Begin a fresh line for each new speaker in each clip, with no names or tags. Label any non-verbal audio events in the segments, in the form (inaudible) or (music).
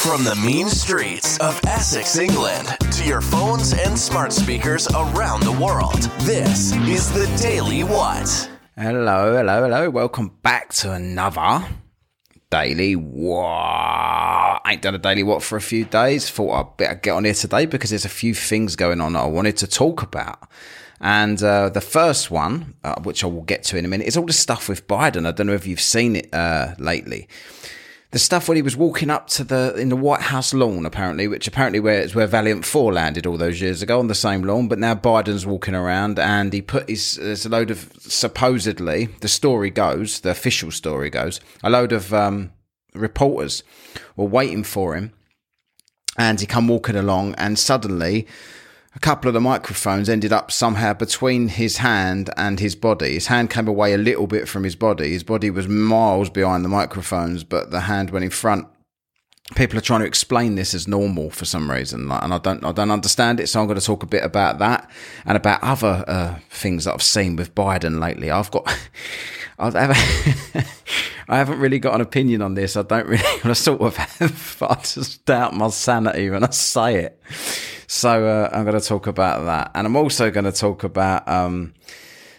From the mean streets of Essex, England, to your phones and smart speakers around the world, this is the Daily What.
Hello, hello, hello. Welcome back to another Daily What. Ain't done a Daily What for a few days. Thought I'd better get on here today because there's a few things going on that I wanted to talk about. And uh, the first one, uh, which I will get to in a minute, is all the stuff with Biden. I don't know if you've seen it uh, lately the stuff when he was walking up to the in the White House lawn, apparently, which apparently where is where Valiant Thor landed all those years ago on the same lawn. But now Biden's walking around, and he put his there's a load of supposedly the story goes, the official story goes, a load of um, reporters were waiting for him, and he come walking along, and suddenly couple of the microphones ended up somehow between his hand and his body. His hand came away a little bit from his body. His body was miles behind the microphones, but the hand went in front. People are trying to explain this as normal for some reason, and I don't, I don't understand it. So I'm going to talk a bit about that and about other uh, things that I've seen with Biden lately. I've got, (laughs) I've, (laughs) I haven't really got an opinion on this. I don't really, (laughs) I sort of have, but I just doubt my sanity when I say it. So uh, I'm going to talk about that, and I'm also going to talk about um,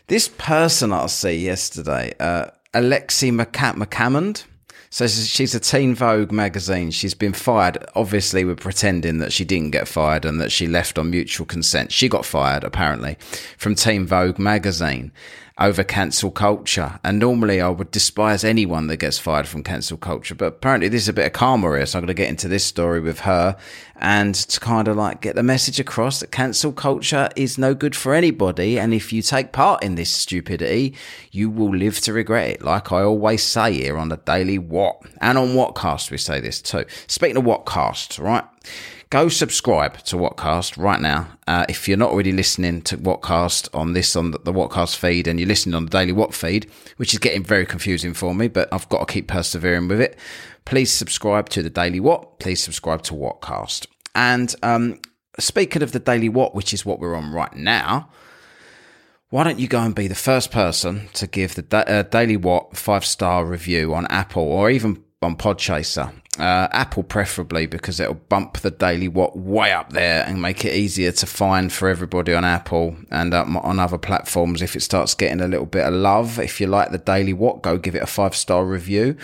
this person I see yesterday, uh, Alexi McCammond. So she's a Teen Vogue magazine. She's been fired. Obviously, we're pretending that she didn't get fired and that she left on mutual consent. She got fired, apparently, from Teen Vogue magazine over cancel culture. And normally I would despise anyone that gets fired from cancel culture, but apparently this is a bit of karma here. So I'm going to get into this story with her and to kind of like get the message across that cancel culture is no good for anybody. And if you take part in this stupidity, you will live to regret it. Like I always say here on the Daily What and on Whatcast, we say this too. Speaking of Whatcast, right? Go subscribe to Whatcast right now. Uh, if you're not already listening to Whatcast on this on the, the Whatcast feed and you're listening on the Daily What feed, which is getting very confusing for me, but I've got to keep persevering with it. Please subscribe to the Daily What. Please subscribe to Whatcast. And um, speaking of the Daily What, which is what we're on right now, why don't you go and be the first person to give the da- uh, Daily What five star review on Apple or even on Podchaser? Uh, Apple preferably because it'll bump the daily what way up there and make it easier to find for everybody on Apple and um, on other platforms if it starts getting a little bit of love. If you like the daily what, go give it a five star review.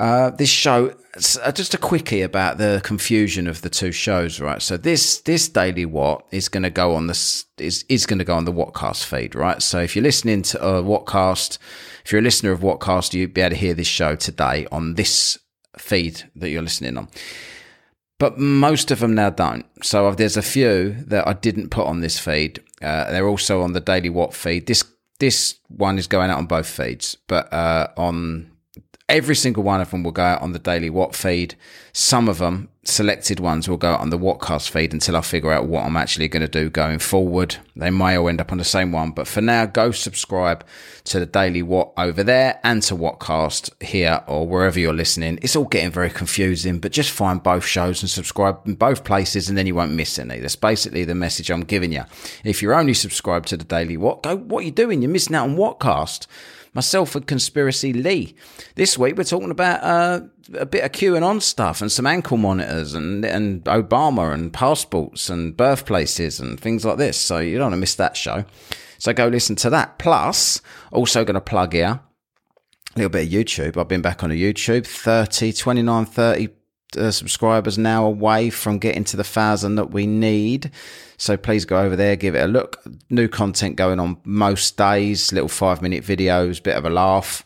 Uh, this show, uh, just a quickie about the confusion of the two shows, right? So this this daily what is going to go on this is is going to go on the Whatcast feed, right? So if you're listening to uh, Whatcast, if you're a listener of Whatcast, you'd be able to hear this show today on this feed that you're listening on. But most of them now don't. So there's a few that I didn't put on this feed. Uh, they're also on the Daily What feed. This this one is going out on both feeds, but uh, on every single one of them will go out on the Daily What feed. Some of them selected ones will go out on the Whatcast feed until I figure out what I'm actually going to do going forward. They may all end up on the same one, but for now, go subscribe to the Daily What over there and to Whatcast here or wherever you're listening. It's all getting very confusing, but just find both shows and subscribe in both places and then you won't miss any. That's basically the message I'm giving you. If you're only subscribed to the Daily What, go, what are you doing? You're missing out on Whatcast myself and Conspiracy Lee. This week we're talking about uh, a bit of QAnon stuff and some ankle monitors and, and Obama and passports and birthplaces and things like this. So you don't want to miss that show. So go listen to that. Plus, also going to plug here a little bit of YouTube. I've been back on a YouTube, 30, 29, 30 uh, subscribers now away from getting to the thousand that we need. So please go over there, give it a look. New content going on most days, little five minute videos, bit of a laugh.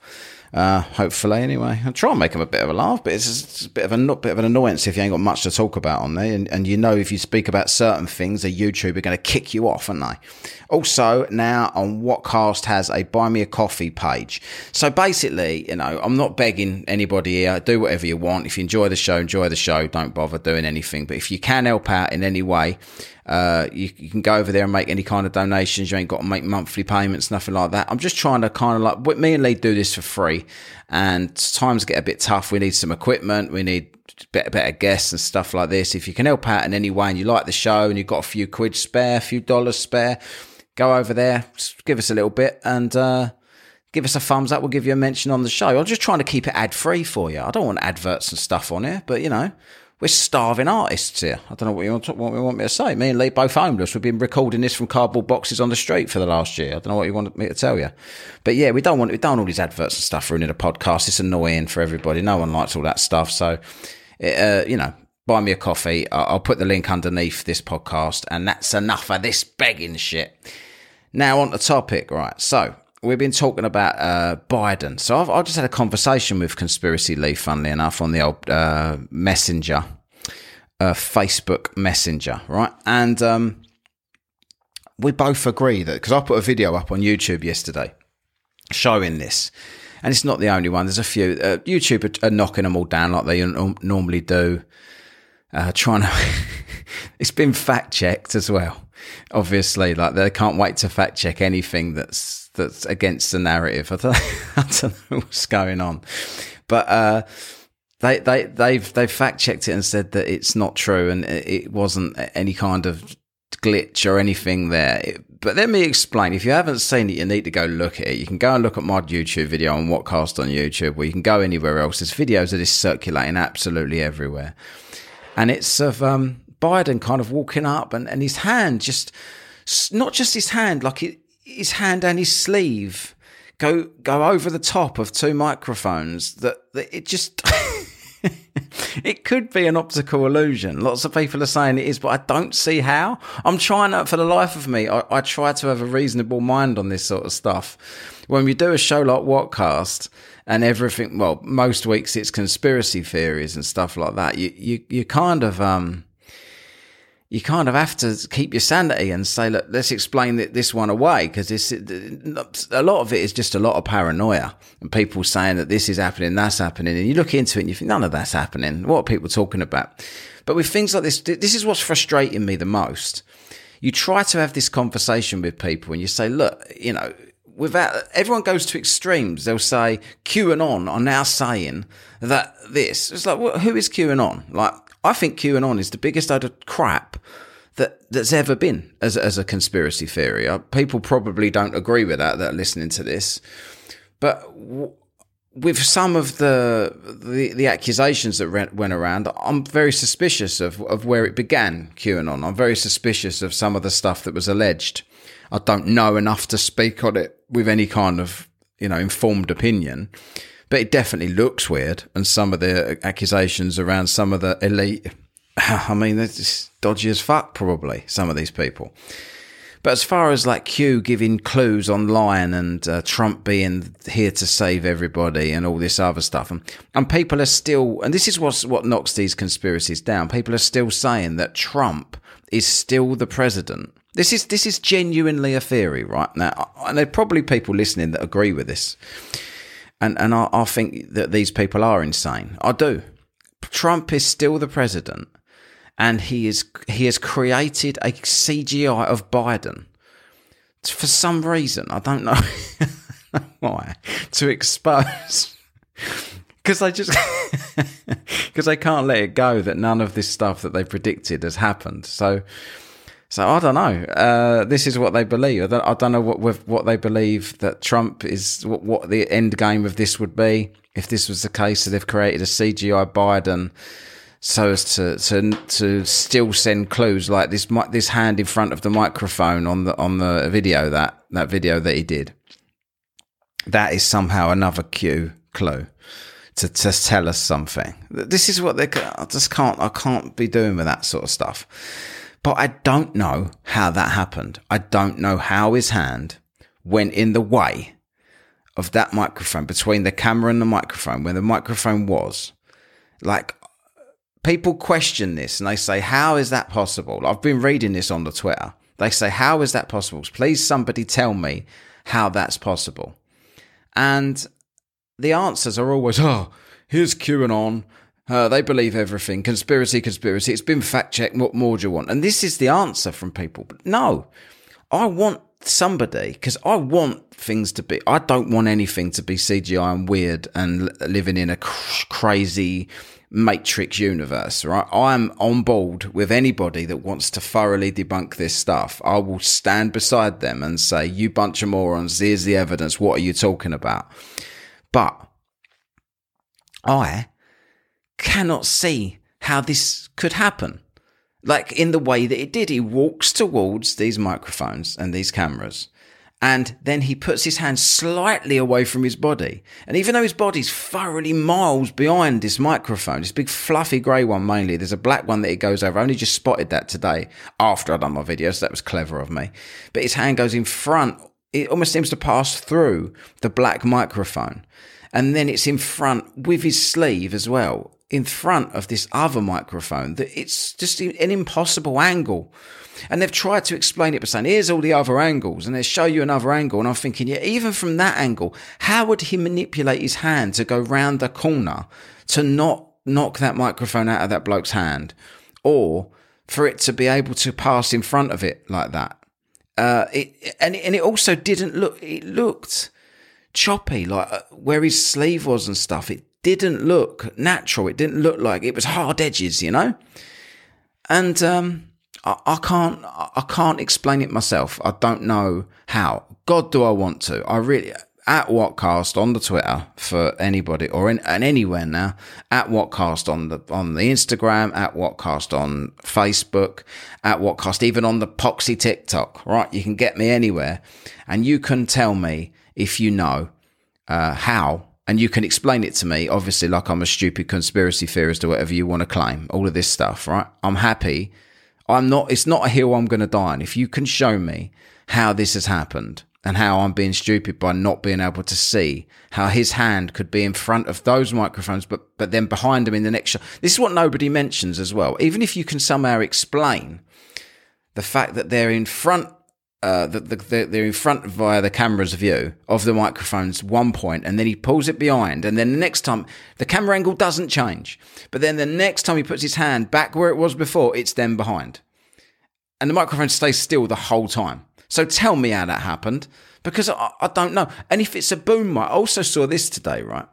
Uh, hopefully, anyway, I'll try and make them a bit of a laugh, but it's, it's a bit of a bit of an annoyance if you ain't got much to talk about on there, and, and you know if you speak about certain things, the YouTube are going to kick you off, aren't they? Also, now on Whatcast has a buy me a coffee page. So basically, you know, I'm not begging anybody here. Do whatever you want. If you enjoy the show, enjoy the show. Don't bother doing anything. But if you can help out in any way, uh, you, you, can go over there and make any kind of donations. You ain't got to make monthly payments, nothing like that. I'm just trying to kind of like, me and Lee do this for free and times get a bit tough. We need some equipment. We need better, better guests and stuff like this. If you can help out in any way and you like the show and you've got a few quid spare, a few dollars spare, go over there, give us a little bit and, uh, give us a thumbs up. We'll give you a mention on the show. I'm just trying to keep it ad free for you. I don't want adverts and stuff on here, but you know, we're starving artists here. I don't know what you want, to, what you want me to say. Me and Lee both homeless. We've been recording this from cardboard boxes on the street for the last year. I don't know what you want me to tell you. But yeah, we don't want we don't want all these adverts and stuff ruining the podcast. It's annoying for everybody. No one likes all that stuff. So, uh, you know, buy me a coffee. I'll put the link underneath this podcast, and that's enough of this begging shit. Now on the topic, right? So we've been talking about uh, Biden. So I've, I just had a conversation with Conspiracy Lee, funnily enough, on the old uh, Messenger, uh, Facebook Messenger, right? And um, we both agree that because I put a video up on YouTube yesterday showing this, and it's not the only one. There's a few. Uh, YouTube are, are, knocking them all down like they normally do. Uh, trying to, (laughs) it's been fact checked as well. Obviously, like they can't wait to fact check anything that's that's against the narrative. (laughs) I don't, know what's going on, but uh, they they they've they've fact checked it and said that it's not true and it wasn't any kind of glitch or anything there. But let me explain. If you haven't seen it, you need to go look at it. You can go and look at my YouTube video on Whatcast on YouTube, or you can go anywhere else. There's videos of this circulating absolutely everywhere, and it's of um, Biden kind of walking up and, and his hand just not just his hand, like it, his hand and his sleeve go go over the top of two microphones that, that it just (laughs) it could be an optical illusion. Lots of people are saying it is but i don't see how. I'm trying to for the life of me I, I try to have a reasonable mind on this sort of stuff. When we do a show like whatcast and everything well most weeks it's conspiracy theories and stuff like that you you, you kind of um you kind of have to keep your sanity and say, look, let's explain this one away because this a lot of it is just a lot of paranoia and people saying that this is happening, that's happening, and you look into it and you think none of that's happening. What are people talking about? But with things like this, this is what's frustrating me the most. You try to have this conversation with people and you say, look, you know, without everyone goes to extremes. They'll say QAnon are now saying that this. It's like, who is QAnon? Like, I think QAnon is the biggest load of crap that that's ever been as as a conspiracy theory. Uh, people probably don't agree with that that are listening to this, but. W- with some of the, the, the accusations that went around, I'm very suspicious of of where it began. QAnon. I'm very suspicious of some of the stuff that was alleged. I don't know enough to speak on it with any kind of you know informed opinion, but it definitely looks weird. And some of the accusations around some of the elite, (laughs) I mean, just dodgy as fuck. Probably some of these people. But as far as like Q giving clues online and uh, Trump being here to save everybody and all this other stuff, and, and people are still, and this is what's, what knocks these conspiracies down. People are still saying that Trump is still the president. This is this is genuinely a theory, right now, and there are probably people listening that agree with this, and and I, I think that these people are insane. I do. Trump is still the president, and he is he has created a CGI of Biden for some reason. I don't know (laughs) why to expose (laughs) because they just (laughs) because they can't let it go that none of this stuff that they predicted has happened. So so I don't know. Uh, this is what they believe. I don't, know what what they believe that Trump is. What, what, the end game of this would be if this was the case. So they've created a CGI Biden so as to to to still send clues like this this hand in front of the microphone on the on the video that that video that he did. That is somehow another Q clue to to tell us something. This is what they. I just can't. I can't be doing with that sort of stuff. But I don't know how that happened. I don't know how his hand went in the way of that microphone between the camera and the microphone where the microphone was. Like, people question this and they say, How is that possible? I've been reading this on the Twitter. They say, How is that possible? Please, somebody tell me how that's possible. And the answers are always, Oh, here's QAnon. Uh, they believe everything. Conspiracy, conspiracy. It's been fact checked. What more do you want? And this is the answer from people. But no, I want somebody because I want things to be. I don't want anything to be CGI and weird and living in a cr- crazy matrix universe. Right? I'm on board with anybody that wants to thoroughly debunk this stuff. I will stand beside them and say, "You bunch of morons! Here's the evidence. What are you talking about?" But I cannot see how this could happen. Like in the way that it did. He walks towards these microphones and these cameras and then he puts his hand slightly away from his body. And even though his body's thoroughly miles behind this microphone, this big fluffy grey one mainly, there's a black one that he goes over. I only just spotted that today after I'd done my video, so that was clever of me. But his hand goes in front, it almost seems to pass through the black microphone. And then it's in front with his sleeve as well, in front of this other microphone. That it's just an impossible angle and they've tried to explain it by saying, here's all the other angles, and they show you another angle. And I'm thinking, yeah, even from that angle, how would he manipulate his hand to go round the corner to not knock that microphone out of that bloke's hand? Or for it to be able to pass in front of it like that? Uh, it, and, and it also didn't look, it looked choppy, like uh, where his sleeve was and stuff. It didn't look natural. It didn't look like it was hard edges, you know? And, um, I, I can't I can't explain it myself. I don't know how. God, do I want to? I really at Whatcast on the Twitter for anybody or in, and anywhere now at Whatcast on the on the Instagram at Whatcast on Facebook at Whatcast even on the Poxy TikTok right you can get me anywhere and you can tell me if you know uh, how and you can explain it to me obviously like I'm a stupid conspiracy theorist or whatever you want to claim all of this stuff right I'm happy I'm not, it's not a hill I'm going to die on. If you can show me how this has happened and how I'm being stupid by not being able to see how his hand could be in front of those microphones, but, but then behind him in the next shot. This is what nobody mentions as well. Even if you can somehow explain the fact that they're in front uh, the, the, they're in front via the camera's view of the microphones one point and then he pulls it behind and then the next time the camera angle doesn't change but then the next time he puts his hand back where it was before it's then behind. And the microphone stays still the whole time. So tell me how that happened because I, I don't know. And if it's a boom mic I also saw this today right?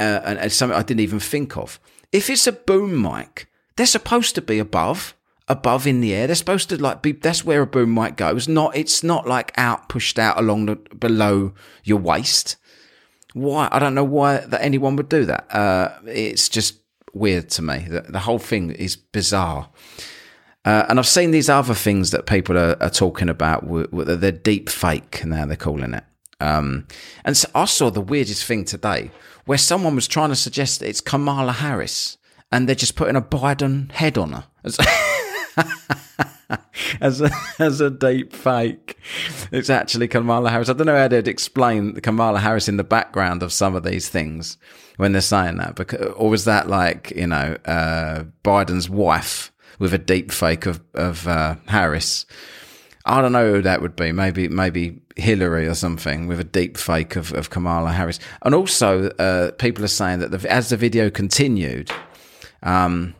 Uh, and, and something I didn't even think of. If it's a boom mic they're supposed to be above above in the air. They're supposed to like be. That's where a boom mic goes. Not. It's not like out pushed out along the below your waist. Why? I don't know why that anyone would do that. Uh, it's just weird to me. The, the whole thing is bizarre. Uh, and I've seen these other things that people are, are talking about. They're deep fake now. They're calling it. Um, and so I saw the weirdest thing today where someone was trying to suggest it's Kamala Harris and they're just putting a Biden head on her. (laughs) (laughs) as a as a deep fake. It's actually Kamala Harris. I don't know how they'd explain Kamala Harris in the background of some of these things when they're saying that, because, or was that like you know uh, Biden's wife with a deep fake of of uh, Harris? I don't know who that would be. Maybe maybe Hillary or something with a deep fake of, of Kamala Harris. And also, uh, people are saying that the, as the video continued. Um,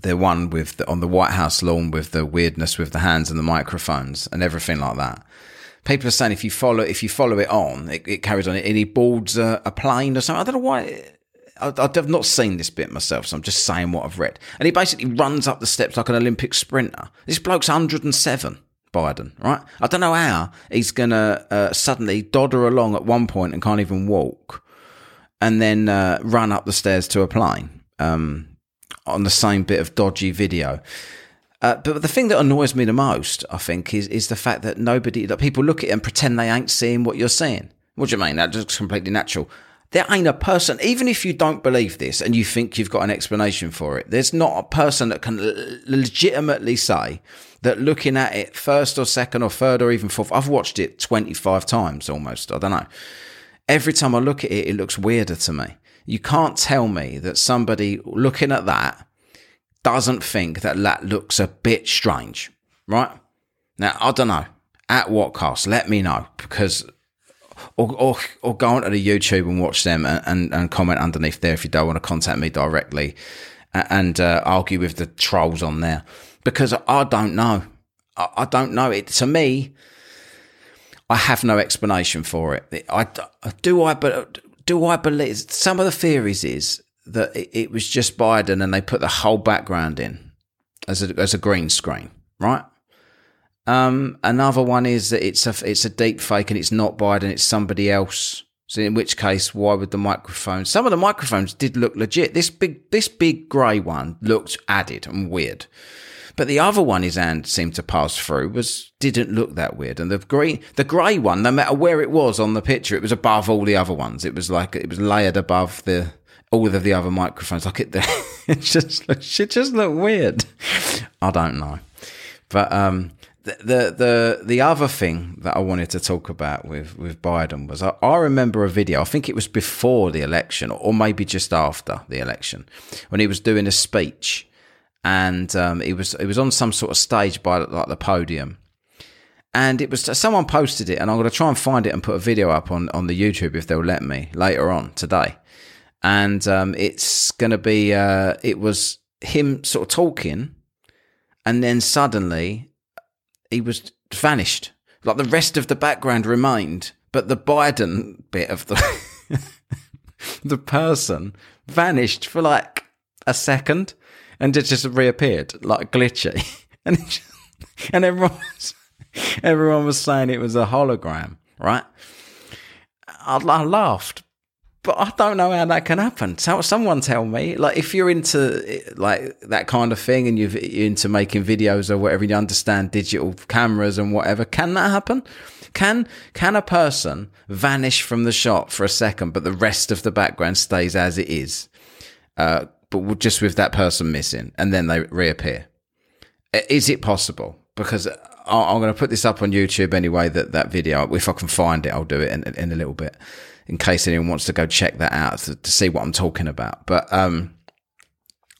the one with the, on the White House lawn with the weirdness with the hands and the microphones and everything like that. People are saying if you follow if you follow it on, it, it carries on. And he boards a, a, plane or something. I don't know why. I, I've not seen this bit myself, so I'm just saying what I've read. And he basically runs up the steps like an Olympic sprinter. This bloke's 107. Biden, right? I don't know how he's gonna uh, suddenly dodder along at one point and can't even walk, and then uh, run up the stairs to a plane. Um, on the same bit of dodgy video. Uh, but the thing that annoys me the most, I think, is is the fact that nobody, that people look at it and pretend they ain't seeing what you're seeing. What do you mean? That just completely natural. There ain't a person, even if you don't believe this and you think you've got an explanation for it, there's not a person that can legitimately say that looking at it first or second or third or even fourth, I've watched it 25 times almost. I don't know. Every time I look at it, it looks weirder to me. You can't tell me that somebody looking at that doesn't think that that looks a bit strange, right? Now, I don't know. At what cost? Let me know because, or, or, or go onto the YouTube and watch them and, and, and comment underneath there if you don't want to contact me directly and uh, argue with the trolls on there because I don't know. I, I don't know. It to me, I have no explanation for it. I do I, but do I believe some of the theories is that it, was just Biden and they put the whole background in as a, as a green screen, right? Um, another one is that it's a it's a deep fake and it's not Biden, it's somebody else So in which case, why would the microphone? Some of the microphones did look legit. This big, this big grey one looked added and weird, but the other one his hand seemed to pass through was didn't look that weird. And the grey, the grey one, no matter where it was on the picture, it was above all the other ones. It was like it was layered above the all of the other microphones. Like it, (laughs) it just it just looked weird. I don't know, but um, the the the other thing that I wanted to talk about with with Biden was I, I, remember a video. I think it was before the election, or maybe just after the election, when he was doing a speech, and um, he was it was on some sort of stage by like the podium, and it was someone posted it, and I'm going to try and find it and put a video up on on the YouTube if they'll let me later on today, and um, it's going to be uh, it was him sort of talking, and then suddenly he was vanished. Like the rest of the background remained, but the Biden bit of the (laughs) the person vanished for like a second, and it just reappeared like glitchy, (laughs) and just, and everyone was, everyone was saying it was a hologram, right? I, I laughed but I don't know how that can happen. So someone tell me, like, if you're into like that kind of thing and you're into making videos or whatever, you understand digital cameras and whatever, can that happen? Can can a person vanish from the shot for a second, but the rest of the background stays as it is, uh, but just with that person missing, and then they reappear? Is it possible? Because I'm going to put this up on YouTube anyway. That that video, if I can find it, I'll do it in, in a little bit in case anyone wants to go check that out to, to see what I'm talking about. But um,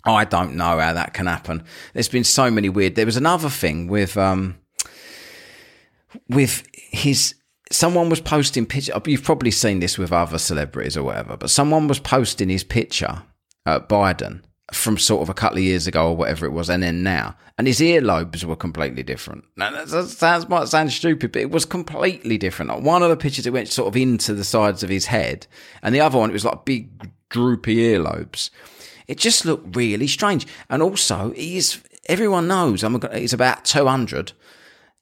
I don't know how that can happen. There's been so many weird. There was another thing with um, with his. Someone was posting picture. You've probably seen this with other celebrities or whatever, but someone was posting his picture at Biden from sort of a couple of years ago or whatever it was, and then now, and his earlobes were completely different. Now that sounds might sound stupid, but it was completely different. Like one of the pictures, it went sort of into the sides of his head, and the other one, it was like big droopy earlobes. It just looked really strange, and also he's everyone knows I'm he's about two hundred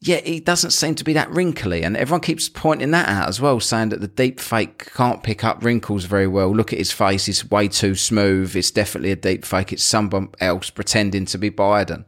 yet he doesn't seem to be that wrinkly. And everyone keeps pointing that out as well, saying that the deep fake can't pick up wrinkles very well. Look at his face, it's way too smooth. It's definitely a deep fake. It's someone else pretending to be Biden.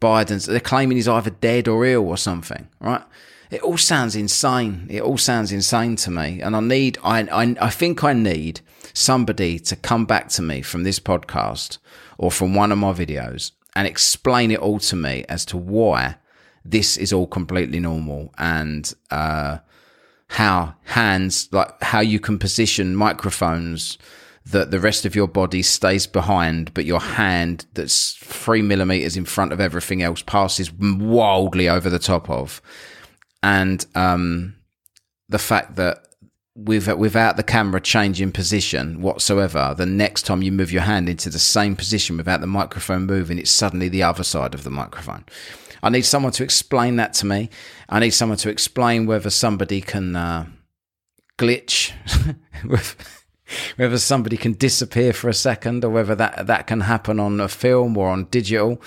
Biden's, they're claiming he's either dead or ill or something, right? It all sounds insane. It all sounds insane to me. And I need, I, I, I think I need somebody to come back to me from this podcast or from one of my videos and explain it all to me as to why this is all completely normal and uh, how hands like how you can position microphones that the rest of your body stays behind, but your hand that's three millimeters in front of everything else passes wildly over the top of, and um, the fact that with without the camera changing position whatsoever, the next time you move your hand into the same position without the microphone moving, it's suddenly the other side of the microphone. I need someone to explain that to me. I need someone to explain whether somebody can uh, glitch, (laughs) whether somebody can disappear for a second, or whether that that can happen on a film or on digital.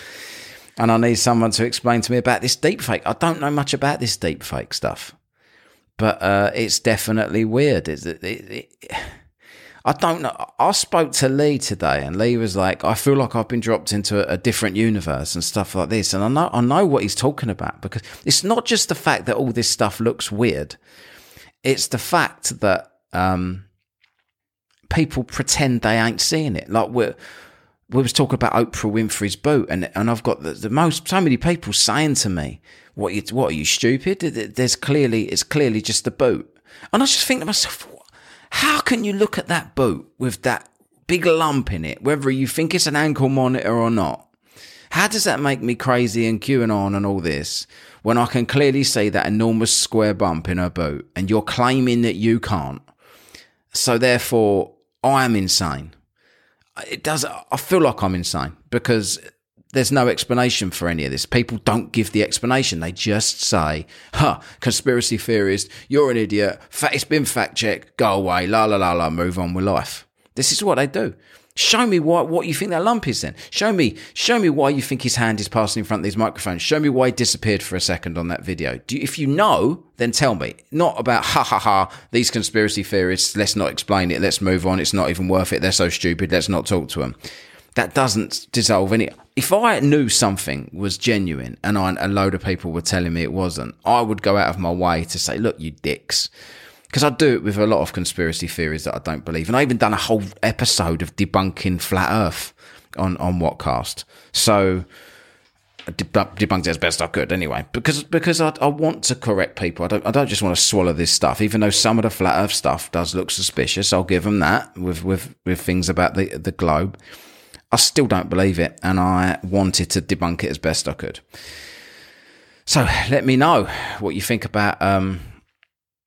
And I need someone to explain to me about this deepfake. I don't know much about this deepfake stuff, but uh, it's definitely weird. It, it, it, I don't know. I spoke to Lee today, and Lee was like, "I feel like I've been dropped into a, a, different universe and stuff like this." And I know, I know what he's talking about because it's not just the fact that all this stuff looks weird; it's the fact that um, people pretend they ain't seeing it. Like we we was talking about Oprah Winfrey's boot, and and I've got the, the most so many people saying to me, "What you, what are you stupid?" There's clearly it's clearly just the boot, and I just think to myself how can you look at that boot with that big lump in it, whether you think it's an ankle monitor or not? How does that make me crazy and QAnon and all this when I can clearly see that enormous square bump in her boot and you're claiming that you can't? So therefore, I am insane. It does. I feel like I'm insane because there's no explanation for any of this. People don't give the explanation. They just say, huh, conspiracy theorist, you're an idiot. It's been fact checked. Go away. La, la, la, la. Move on with life. This is what they do. Show me what what you think that lump is then. Show me show me why you think his hand is passing in front of these microphones. Show me why he disappeared for a second on that video. If you know, then tell me. Not about ha ha ha, these conspiracy theorists, let's not explain it, let's move on, it's not even worth it, they're so stupid, let's not talk to them. That doesn't dissolve any. If I knew something was genuine and I, a load of people were telling me it wasn't, I would go out of my way to say, look, you dicks because I do it with a lot of conspiracy theories that I don't believe, and I even done a whole episode of debunking flat Earth on on Whatcast. So uh, I uh, debunked it as best I could anyway, because because I, I want to correct people. I don't I don't just want to swallow this stuff, even though some of the flat Earth stuff does look suspicious. I'll give them that with with with things about the the globe. I still don't believe it, and I wanted to debunk it as best I could. So let me know what you think about um,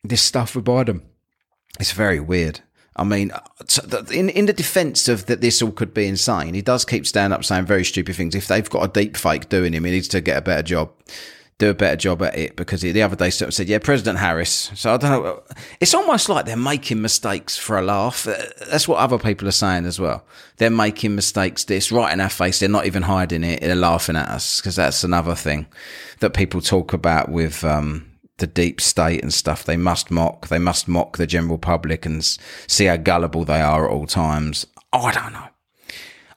this stuff with Biden. It's very weird. I mean, in in the defence of that, this all could be insane. He does keep standing up saying very stupid things. If they've got a deep fake doing him, he needs to get a better job, do a better job at it. Because the other day sort of said, "Yeah, President Harris." So I don't know. It's almost like they're making mistakes for a laugh. That's what other people are saying as well. They're making mistakes. This right in our face. They're not even hiding it. They're laughing at us because that's another thing that people talk about with. Um, the deep state and stuff. They must mock. They must mock the general public and see how gullible they are at all times. I don't know.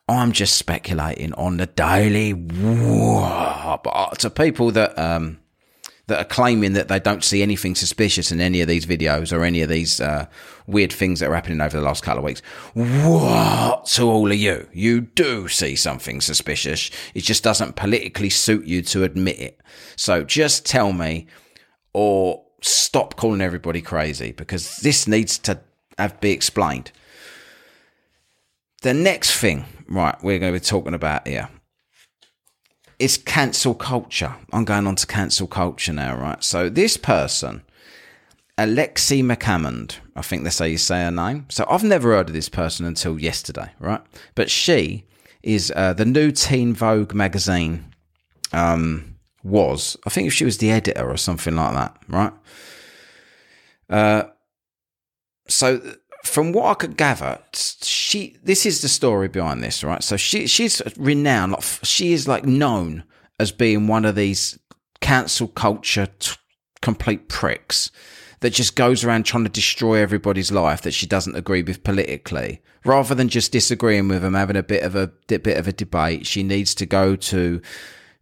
I'm just speculating on the daily. But to people that um, that are claiming that they don't see anything suspicious in any of these videos or any of these uh, weird things that are happening over the last couple of weeks. What to all of you? You do see something suspicious. It just doesn't politically suit you to admit it. So just tell me or stop calling everybody crazy because this needs to have be explained. The next thing, right, we're going to be talking about here is cancel culture. I'm going on to cancel culture now, right? So this person, Alexi McCammond, I think that's how you say her name. So I've never heard of this person until yesterday, right? But she is uh, the new Teen Vogue magazine um, was. I think she was the editor or something like that, right? Uh, so from what I could gather, she this is the story behind this, right? So she she's renowned, like she is like known as being one of these cancel culture t- complete pricks that just goes around trying to destroy everybody's life that she doesn't agree with politically. Rather than just disagreeing with them, having a bit of a bit of a debate, she needs to go to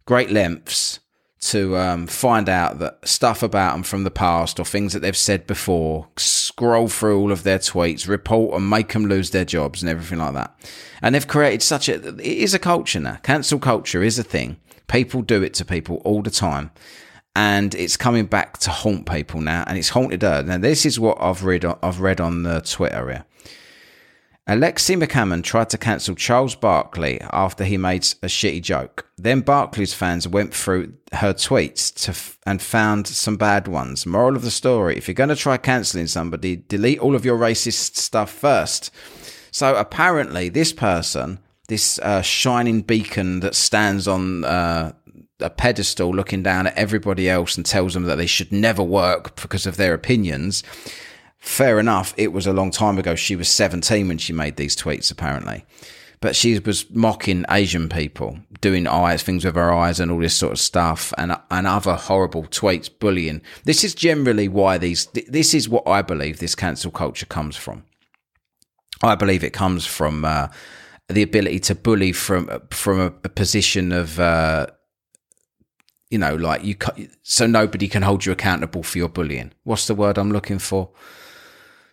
great lengths to um, find out that stuff about them from the past or things that they've said before, scroll through all of their tweets, report and make them lose their jobs and everything like that. And they've created such a, it is a culture now. Cancel culture is a thing. People do it to people all the time. And it's coming back to haunt people now, and it's haunted her. Now, this is what I've read. I've read on the Twitter here. Alexi McCammond tried to cancel Charles Barkley after he made a shitty joke. Then Barkley's fans went through her tweets to f- and found some bad ones. Moral of the story: If you're going to try cancelling somebody, delete all of your racist stuff first. So apparently, this person, this uh, shining beacon that stands on uh, a pedestal, looking down at everybody else and tells them that they should never work because of their opinions fair enough, it was a long time ago. She was 17 when she made these tweets, apparently. But she was mocking Asian people, doing eyes, things with her eyes and all this sort of stuff and, and other horrible tweets, bullying. This is generally why these, this is what I believe this cancel culture comes from. I believe it comes from, uh, the ability to bully from, from a, a position of, uh, you know, like you, so nobody can hold you accountable for your bullying. What's the word I'm looking for?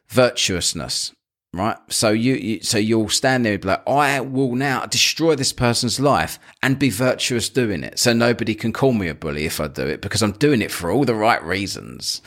Virtuousness right? So you, you, so you'll stand there and be like i will now destroy this person's life and be virtuous doing it. So nobody can call me a bully if i do it because i'm doing it for all the right reasons.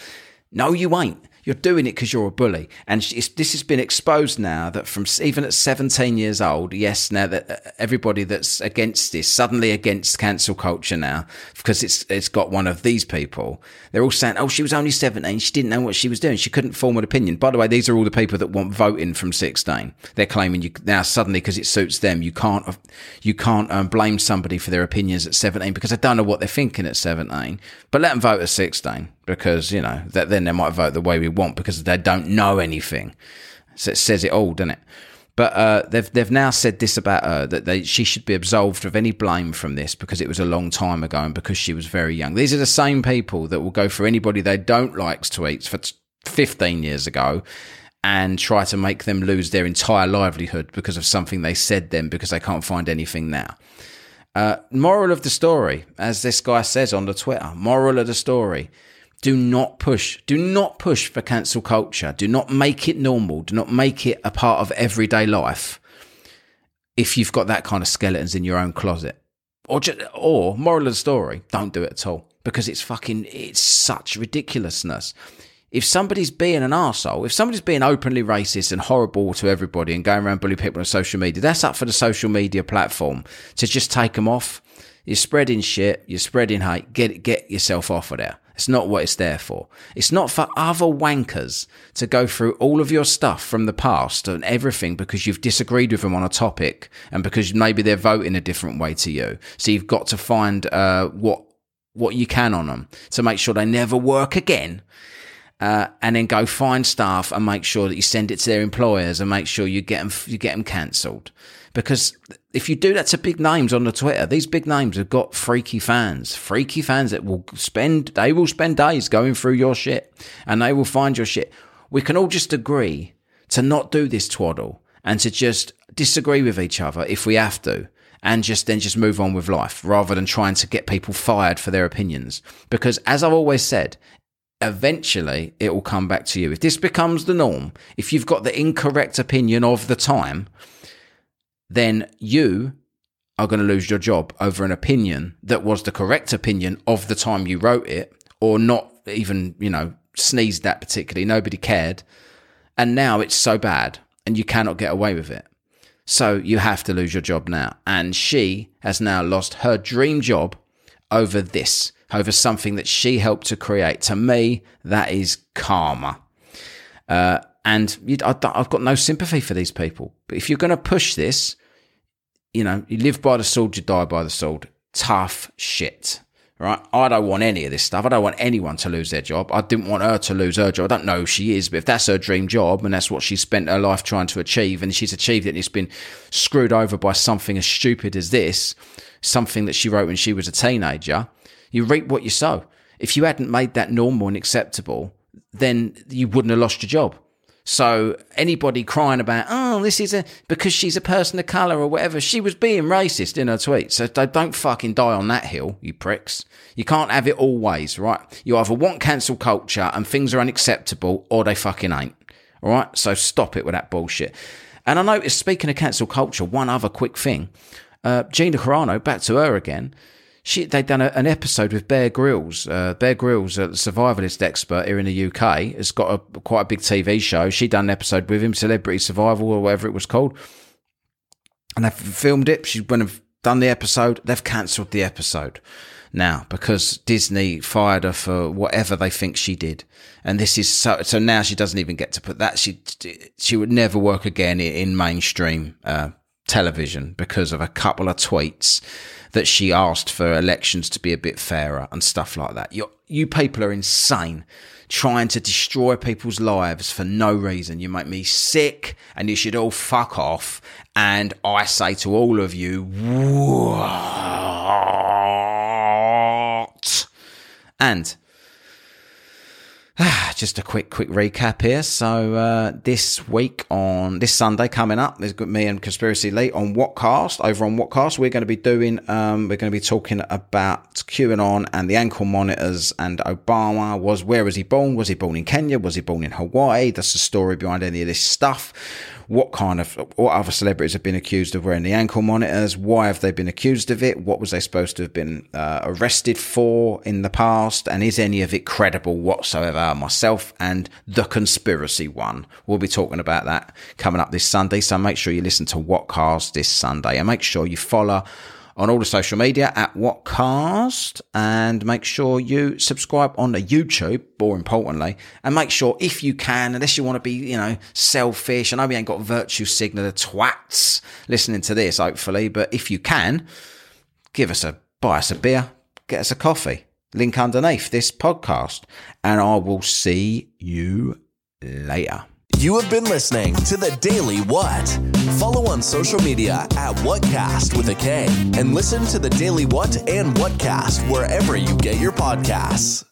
No you ain't you're doing it because you're a bully. And this has been exposed now that from even at 17 years old, yes, now that uh, everybody that's against this, suddenly against cancel culture now, because it's, it's got one of these people, they're all saying, oh, she was only 17. She didn't know what she was doing. She couldn't form an opinion. By the way, these are all the people that want voting from 16. They're claiming you now suddenly because it suits them, you can't, you can't um, blame somebody for their opinions at 17 because I don't know what they're thinking at 17, but let them vote at 16 because you know that then they might vote the way we want because they don't know anything. So it says it all, doesn't it? But uh, they've they've now said this about her that they, she should be absolved of any blame from this because it was a long time ago and because she was very young. These are the same people that will go for anybody they don't like tweets for 15 years ago and try to make them lose their entire livelihood because of something they said then because they can't find anything now. Uh, moral of the story, as this guy says on the Twitter, moral of the story. Do not push. Do not push for cancel culture. Do not make it normal. Do not make it a part of everyday life. If you've got that kind of skeletons in your own closet, or just, or moral of the story, don't do it at all because it's fucking it's such ridiculousness if somebody's being an arsehole, if somebody's being openly racist and horrible to everybody and going around bullying people on social media, that's up for the social media platform to just take them off. You're spreading shit, you're spreading hate, get get yourself off of there. It's not what it's there for. It's not for other wankers to go through all of your stuff from the past and everything because you've disagreed with them on a topic and because maybe they're voting a different way to you. So you've got to find uh, what what you can on them to make sure they never work again uh, and then go find staff and make sure that you send it to their employers and make sure you get them you get them cancelled. Because if you do that to big names on the Twitter, these big names have got freaky fans, freaky fans that will spend they will spend days going through your shit and they will find your shit. We can all just agree to not do this twaddle and to just disagree with each other if we have to and just then just move on with life rather than trying to get people fired for their opinions. Because as I've always said, eventually it will come back to you. If this becomes the norm, if you've got the incorrect opinion of the time, then you are going to lose your job over an opinion that was the correct opinion of the time you wrote it, or not even, you know, sneezed that particularly. Nobody cared. And now it's so bad and you cannot get away with it. So you have to lose your job now. And she has now lost her dream job over this over something that she helped to create. To me, that is karma. Uh, and I, I've got no sympathy for these people. But if you're going to push this, you know, you live by the sword, you die by the sword. Tough shit. Right? I don't want any of this stuff. I don't want anyone to lose their job. I didn't want her to lose her job. I don't know who she is, but if that's her dream job and that's what she spent her life trying to achieve and she's achieved it and it's been screwed over by something as stupid as this, something that she wrote when she was a teenager, you reap what you sow. If you hadn't made that normal and acceptable, then you wouldn't have lost your job. So anybody crying about, oh, this is a because she's a person of color or whatever, she was being racist in her tweet. So don't fucking die on that hill, you pricks. You can't have it always, right? You either want cancel culture and things are unacceptable, or they fucking ain't. All right. So stop it with that bullshit. And I noticed, speaking of cancel culture, one other quick thing. Uh, Gina Carano, back to her again she they'd done a, an episode with Bear Grylls. Uh, Bear Grylls, a survivalist expert here in the UK, has got a quite a big TV show. She done an episode with him, Celebrity Survival or whatever it was called, and they've filmed it. She went and done the episode, they've cancelled the episode now because Disney fired her for whatever they think she did. And this is so, so now she doesn't even get to put that. She, she would never work again in mainstream, uh, television because of a couple of tweets that she asked for elections to be a bit fairer and stuff like that. you you people are insane trying to destroy people's lives for no reason. You make me sick and you should all fuck off. And I say to all of you, what? And just a quick, quick recap here. So uh, this week on this Sunday coming up, there's me and Conspiracy Lee on Whatcast. Over on Whatcast, we're going to be doing, um, we're going to be talking about QAnon and the ankle monitors and Obama. Was where was he born? Was he born in Kenya? Was he born in Hawaii? That's the story behind any of this stuff what kind of what other celebrities have been accused of wearing the ankle monitors? Why have they been accused of it? What was they supposed to have been uh, arrested for in the past? And is any of it credible whatsoever? Myself and the conspiracy one. We'll be talking about that coming up this sunday so make sure you listen to whatcast this sunday. And make sure you follow on all the social media at Whatcast and make sure you subscribe on the YouTube, more importantly, and make sure if you can, unless you want to be, you know, selfish, I know we ain't got virtue signal the twats listening to this, hopefully, but if you can, give us a, buy us a beer, get us a coffee. Link underneath this podcast, and I will see you later.
You have been listening to the Daily What. Follow on social media at Whatcast with a K and listen to the Daily What and Whatcast wherever you get your podcasts.